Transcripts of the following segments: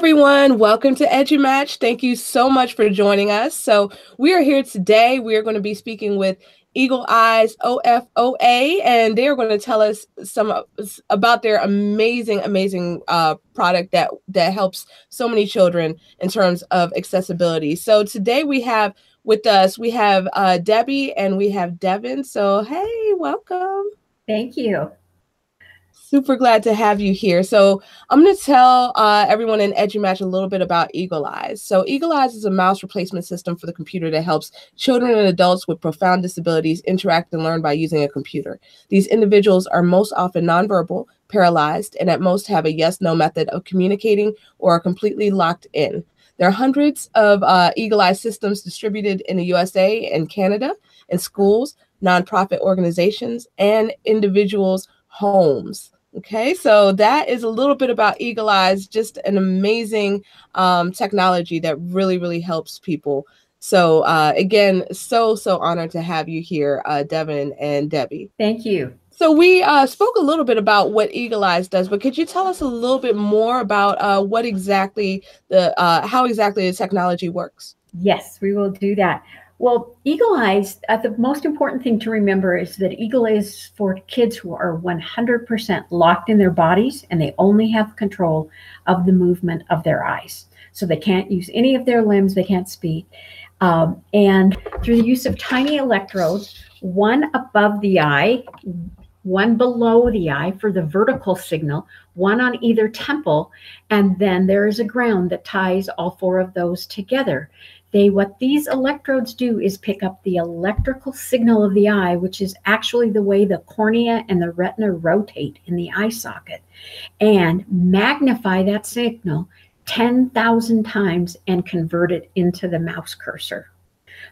Everyone, welcome to EduMatch. Thank you so much for joining us. So, we are here today. We are going to be speaking with Eagle Eyes OFOA, and they're going to tell us some about their amazing, amazing uh, product that that helps so many children in terms of accessibility. So today we have with us we have uh, Debbie and we have Devin. So hey, welcome. Thank you. Super glad to have you here. So I'm going to tell uh, everyone in EduMatch a little bit about Eagle Eyes. So Eagle Eyes is a mouse replacement system for the computer that helps children and adults with profound disabilities interact and learn by using a computer. These individuals are most often nonverbal, paralyzed, and at most have a yes-no method of communicating or are completely locked in. There are hundreds of uh, Eagle Eyes systems distributed in the USA and Canada in schools, nonprofit organizations, and individuals' homes. Okay, so that is a little bit about Eagle Eyes, just an amazing um, technology that really, really helps people. So, uh, again, so, so honored to have you here, uh, Devin and Debbie. Thank you. So, we uh, spoke a little bit about what Eagle Eyes does, but could you tell us a little bit more about uh, what exactly the, uh, how exactly the technology works? Yes, we will do that. Well, Eagle Eyes, uh, the most important thing to remember is that Eagle is for kids who are 100% locked in their bodies and they only have control of the movement of their eyes. So they can't use any of their limbs, they can't speak. Um, and through the use of tiny electrodes, one above the eye, one below the eye for the vertical signal, one on either temple, and then there is a ground that ties all four of those together. They what these electrodes do is pick up the electrical signal of the eye, which is actually the way the cornea and the retina rotate in the eye socket, and magnify that signal 10,000 times and convert it into the mouse cursor.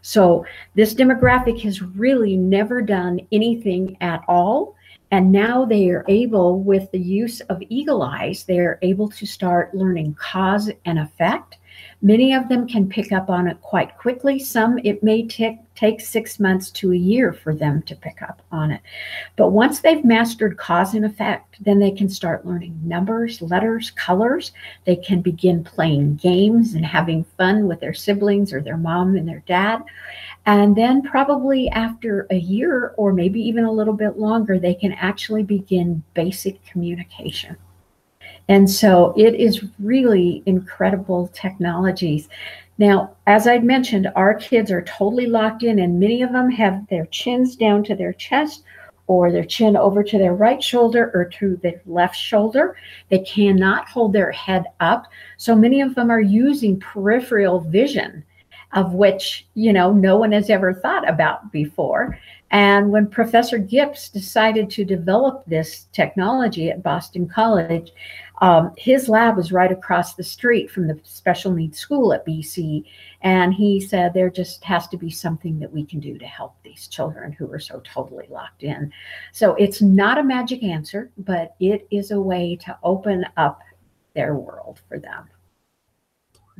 So this demographic has really never done anything at all. And now they are able, with the use of eagle eyes, they are able to start learning cause and effect Many of them can pick up on it quite quickly. Some it may take take six months to a year for them to pick up on it. But once they've mastered cause and effect, then they can start learning numbers, letters, colors. They can begin playing games and having fun with their siblings or their mom and their dad. And then, probably after a year or maybe even a little bit longer, they can actually begin basic communication. And so it is really incredible technologies. Now, as I mentioned, our kids are totally locked in, and many of them have their chins down to their chest or their chin over to their right shoulder or to their left shoulder. They cannot hold their head up. So many of them are using peripheral vision, of which, you know, no one has ever thought about before. And when Professor Gips decided to develop this technology at Boston College, um, his lab was right across the street from the special needs school at BC. And he said there just has to be something that we can do to help these children who are so totally locked in. So it's not a magic answer, but it is a way to open up their world for them.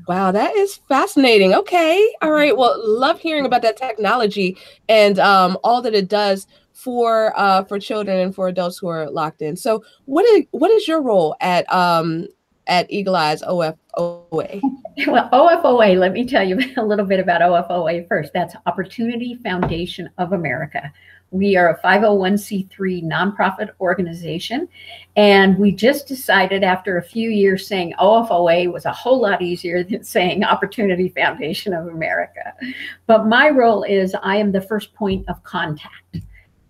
Wow, that is fascinating. Okay. All right. Well, love hearing about that technology and um, all that it does for uh, for children and for adults who are locked in. So, what is what is your role at um, at Eagle Eyes OFOA? Well, OFOA. Let me tell you a little bit about OFOA first. That's Opportunity Foundation of America. We are a 501c3 nonprofit organization. And we just decided after a few years saying OFOA was a whole lot easier than saying Opportunity Foundation of America. But my role is I am the first point of contact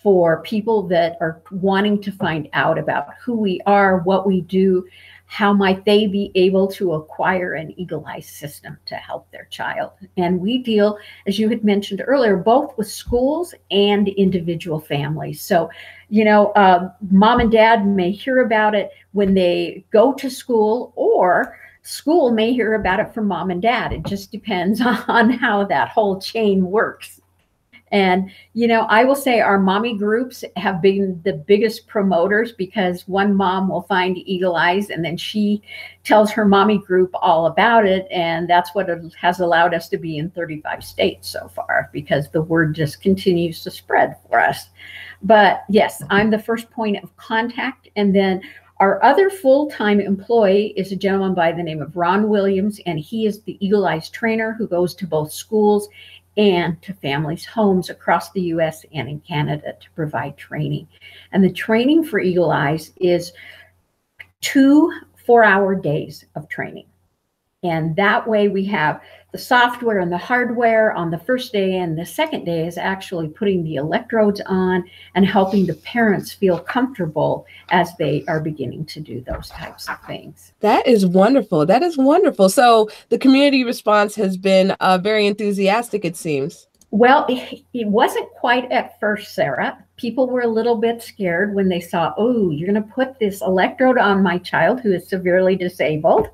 for people that are wanting to find out about who we are, what we do, how might they be able to acquire an eagle eye system to help their child. And we deal, as you had mentioned earlier, both with schools and individual families. So, you know, uh, mom and dad may hear about it when they go to school or school may hear about it from mom and dad. It just depends on how that whole chain works. And, you know, I will say our mommy groups have been the biggest promoters because one mom will find Eagle Eyes and then she tells her mommy group all about it. And that's what has allowed us to be in 35 states so far because the word just continues to spread for us. But yes, I'm the first point of contact. And then Our other full time employee is a gentleman by the name of Ron Williams, and he is the Eagle Eyes trainer who goes to both schools and to families' homes across the US and in Canada to provide training. And the training for Eagle Eyes is two four hour days of training. And that way we have the software and the hardware on the first day, and the second day is actually putting the electrodes on and helping the parents feel comfortable as they are beginning to do those types of things. That is wonderful. That is wonderful. So the community response has been uh, very enthusiastic, it seems. Well, it wasn't quite at first, Sarah. People were a little bit scared when they saw, oh, you're going to put this electrode on my child who is severely disabled.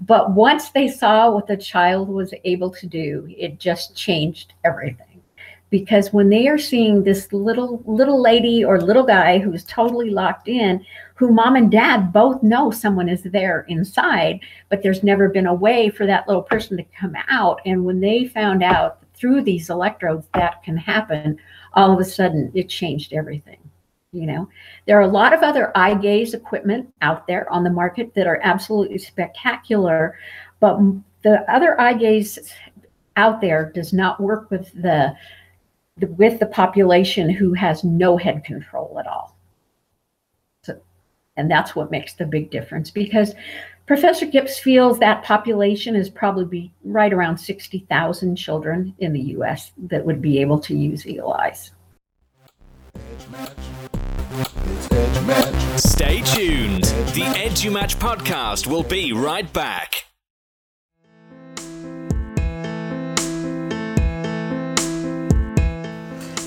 But once they saw what the child was able to do, it just changed everything. Because when they are seeing this little little lady or little guy who's totally locked in, who mom and dad both know someone is there inside, but there's never been a way for that little person to come out. And when they found out through these electrodes that can happen, all of a sudden it changed everything. You know, there are a lot of other eye gaze equipment out there on the market that are absolutely spectacular, but the other eye gaze out there does not work with the, the with the population who has no head control at all. So, and that's what makes the big difference because Professor Gips feels that population is probably right around 60,000 children in the US that would be able to use ELIs. Stay tuned. The EduMatch podcast will be right back.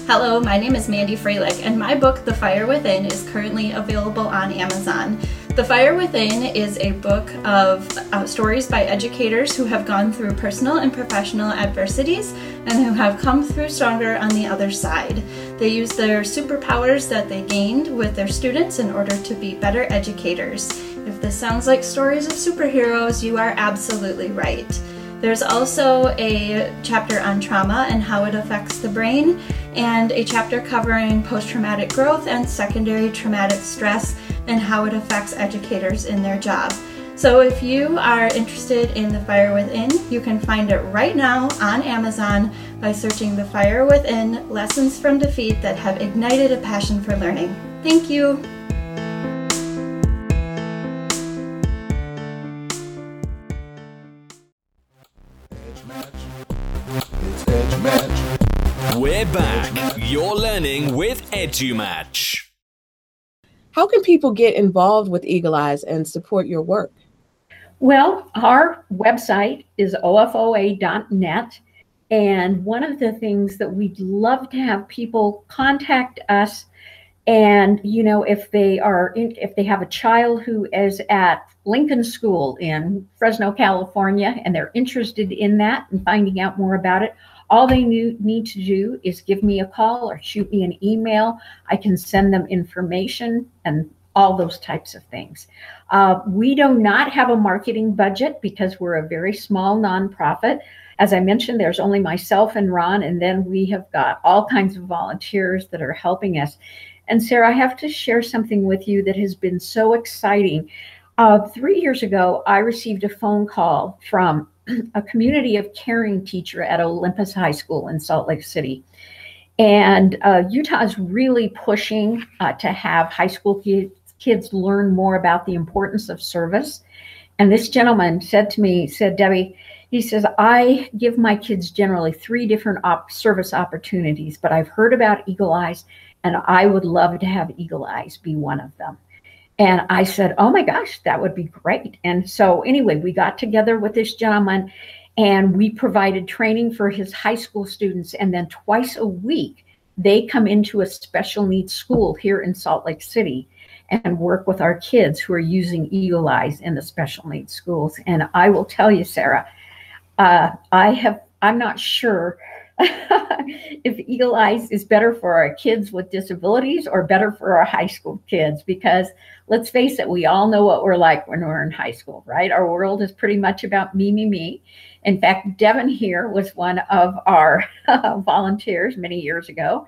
Hello, my name is Mandy Froehlich, and my book, The Fire Within, is currently available on Amazon. The Fire Within is a book of uh, stories by educators who have gone through personal and professional adversities and who have come through stronger on the other side. They use their superpowers that they gained with their students in order to be better educators. If this sounds like stories of superheroes, you are absolutely right. There's also a chapter on trauma and how it affects the brain, and a chapter covering post traumatic growth and secondary traumatic stress and how it affects educators in their job. So if you are interested in The Fire Within, you can find it right now on Amazon by searching The Fire Within Lessons from Defeat that have ignited a passion for learning. Thank you. We're back. You're learning with EduMatch. How can people get involved with Eagle Eyes and support your work? Well, our website is ofoa.net. And one of the things that we'd love to have people contact us and you know if they are in, if they have a child who is at lincoln school in fresno california and they're interested in that and finding out more about it all they need to do is give me a call or shoot me an email. I can send them information and all those types of things. Uh, we do not have a marketing budget because we're a very small nonprofit. As I mentioned, there's only myself and Ron, and then we have got all kinds of volunteers that are helping us. And Sarah, I have to share something with you that has been so exciting. Uh, three years ago, I received a phone call from a community of caring teacher at Olympus High School in Salt Lake City. And uh, Utah is really pushing uh, to have high school kids, kids learn more about the importance of service. And this gentleman said to me, said, Debbie, he says, I give my kids generally three different op- service opportunities, but I've heard about Eagle Eyes, and I would love to have Eagle Eyes be one of them. And I said, Oh my gosh, that would be great. And so, anyway, we got together with this gentleman and we provided training for his high school students. And then twice a week, they come into a special needs school here in Salt Lake City and work with our kids who are using Eagle Eyes in the special needs schools. And I will tell you, Sarah, uh, I have, I'm not sure if Eagle Eyes is better for our kids with disabilities or better for our high school kids because let's face it, we all know what we're like when we're in high school, right? Our world is pretty much about me, me, me. In fact, Devin here was one of our volunteers many years ago.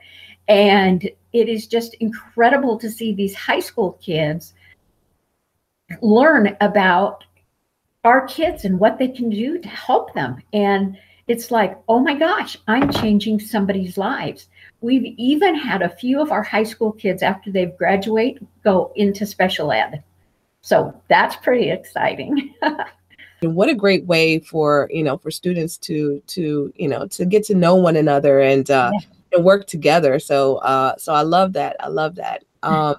And it is just incredible to see these high school kids learn about our kids and what they can do to help them. And it's like, oh my gosh, I'm changing somebody's lives. We've even had a few of our high school kids after they've graduate go into special ed. So that's pretty exciting. and what a great way for you know for students to to you know to get to know one another and uh yeah. and work together so uh so i love that i love that um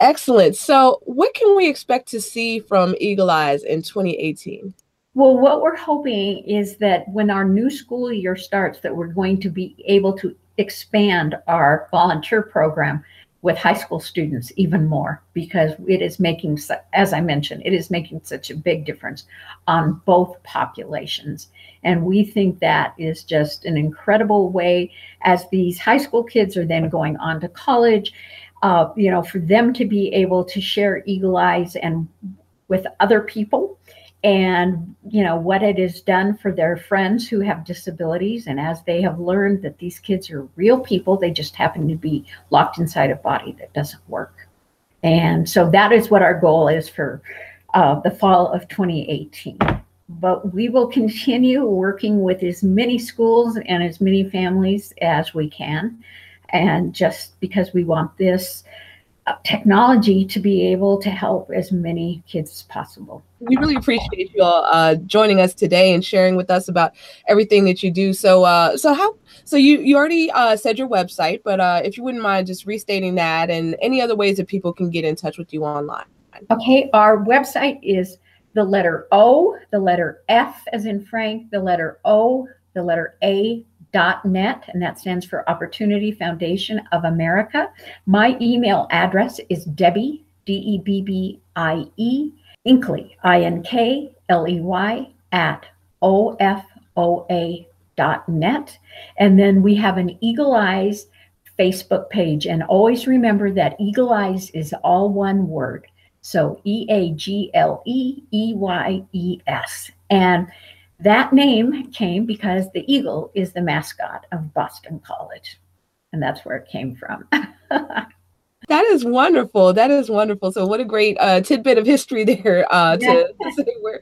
excellent so what can we expect to see from eagle eyes in 2018 well, what we're hoping is that when our new school year starts, that we're going to be able to expand our volunteer program with high school students even more because it is making, as I mentioned, it is making such a big difference on both populations. And we think that is just an incredible way as these high school kids are then going on to college, uh, you know, for them to be able to share Eagle Eyes and with other people and you know what it has done for their friends who have disabilities. And as they have learned that these kids are real people they just happen to be locked inside a body that doesn't work. And so that is what our goal is for uh, the fall of 2018 but we will continue working with as many schools and as many families as we can. And just because we want this technology to be able to help as many kids as possible. We really appreciate you all uh, joining us today and sharing with us about everything that you do. So, uh, so how? So you you already uh, said your website, but uh, if you wouldn't mind just restating that and any other ways that people can get in touch with you online. Okay, our website is the letter O, the letter F as in Frank, the letter O, the letter A, net, and that stands for Opportunity Foundation of America. My email address is Debbie, D E B B I E, Inkley, I N K L E Y, at O F O A dot net, And then we have an Eagle Eyes Facebook page. And always remember that Eagle Eyes is all one word. So E A G L E E Y E S. And that name came because the eagle is the mascot of Boston College, and that's where it came from. that is wonderful. That is wonderful. So, what a great uh, tidbit of history there uh, yeah. to, to say where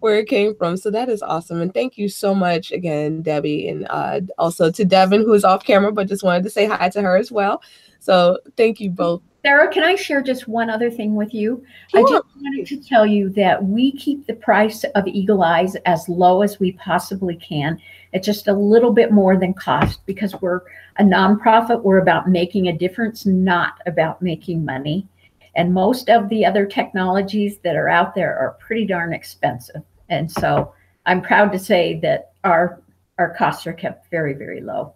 where it came from. So that is awesome, and thank you so much again, Debbie, and uh, also to Devin, who is off camera, but just wanted to say hi to her as well. So, thank you both Sarah, can I share just one other thing with you? Sure. I just wanted to tell you that we keep the price of Eagle Eyes as low as we possibly can. It's just a little bit more than cost because we're a nonprofit. We're about making a difference, not about making money. And most of the other technologies that are out there are pretty darn expensive. And so I'm proud to say that our our costs are kept very, very low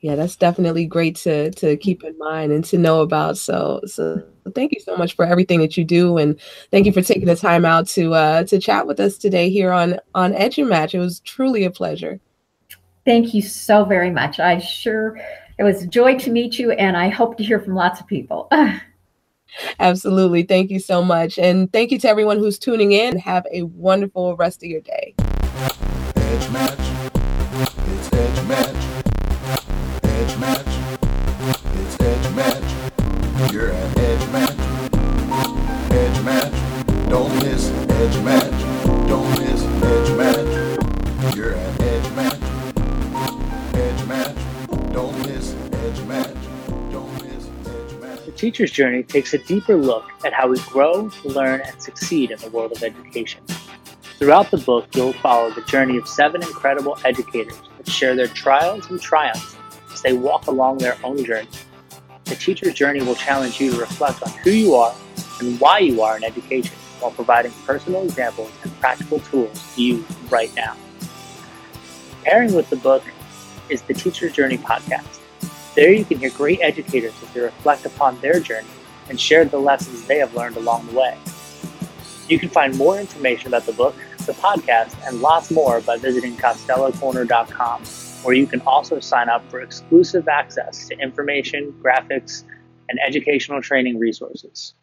yeah, that's definitely great to to keep in mind and to know about. So so thank you so much for everything that you do, and thank you for taking the time out to uh, to chat with us today here on on EduMatch. It was truly a pleasure. Thank you so very much. I sure it was a joy to meet you, and I hope to hear from lots of people. Absolutely. Thank you so much. And thank you to everyone who's tuning in. Have a wonderful rest of your day. Teacher's journey takes a deeper look at how we grow, learn, and succeed in the world of education. Throughout the book, you'll follow the journey of seven incredible educators that share their trials and triumphs as they walk along their own journey. The teacher's journey will challenge you to reflect on who you are and why you are in education while providing personal examples and practical tools to use right now. Pairing with the book is the Teacher's Journey podcast. There you can hear great educators as they reflect upon their journey and share the lessons they have learned along the way. You can find more information about the book, the podcast, and lots more by visiting costellocorner.com where you can also sign up for exclusive access to information, graphics, and educational training resources.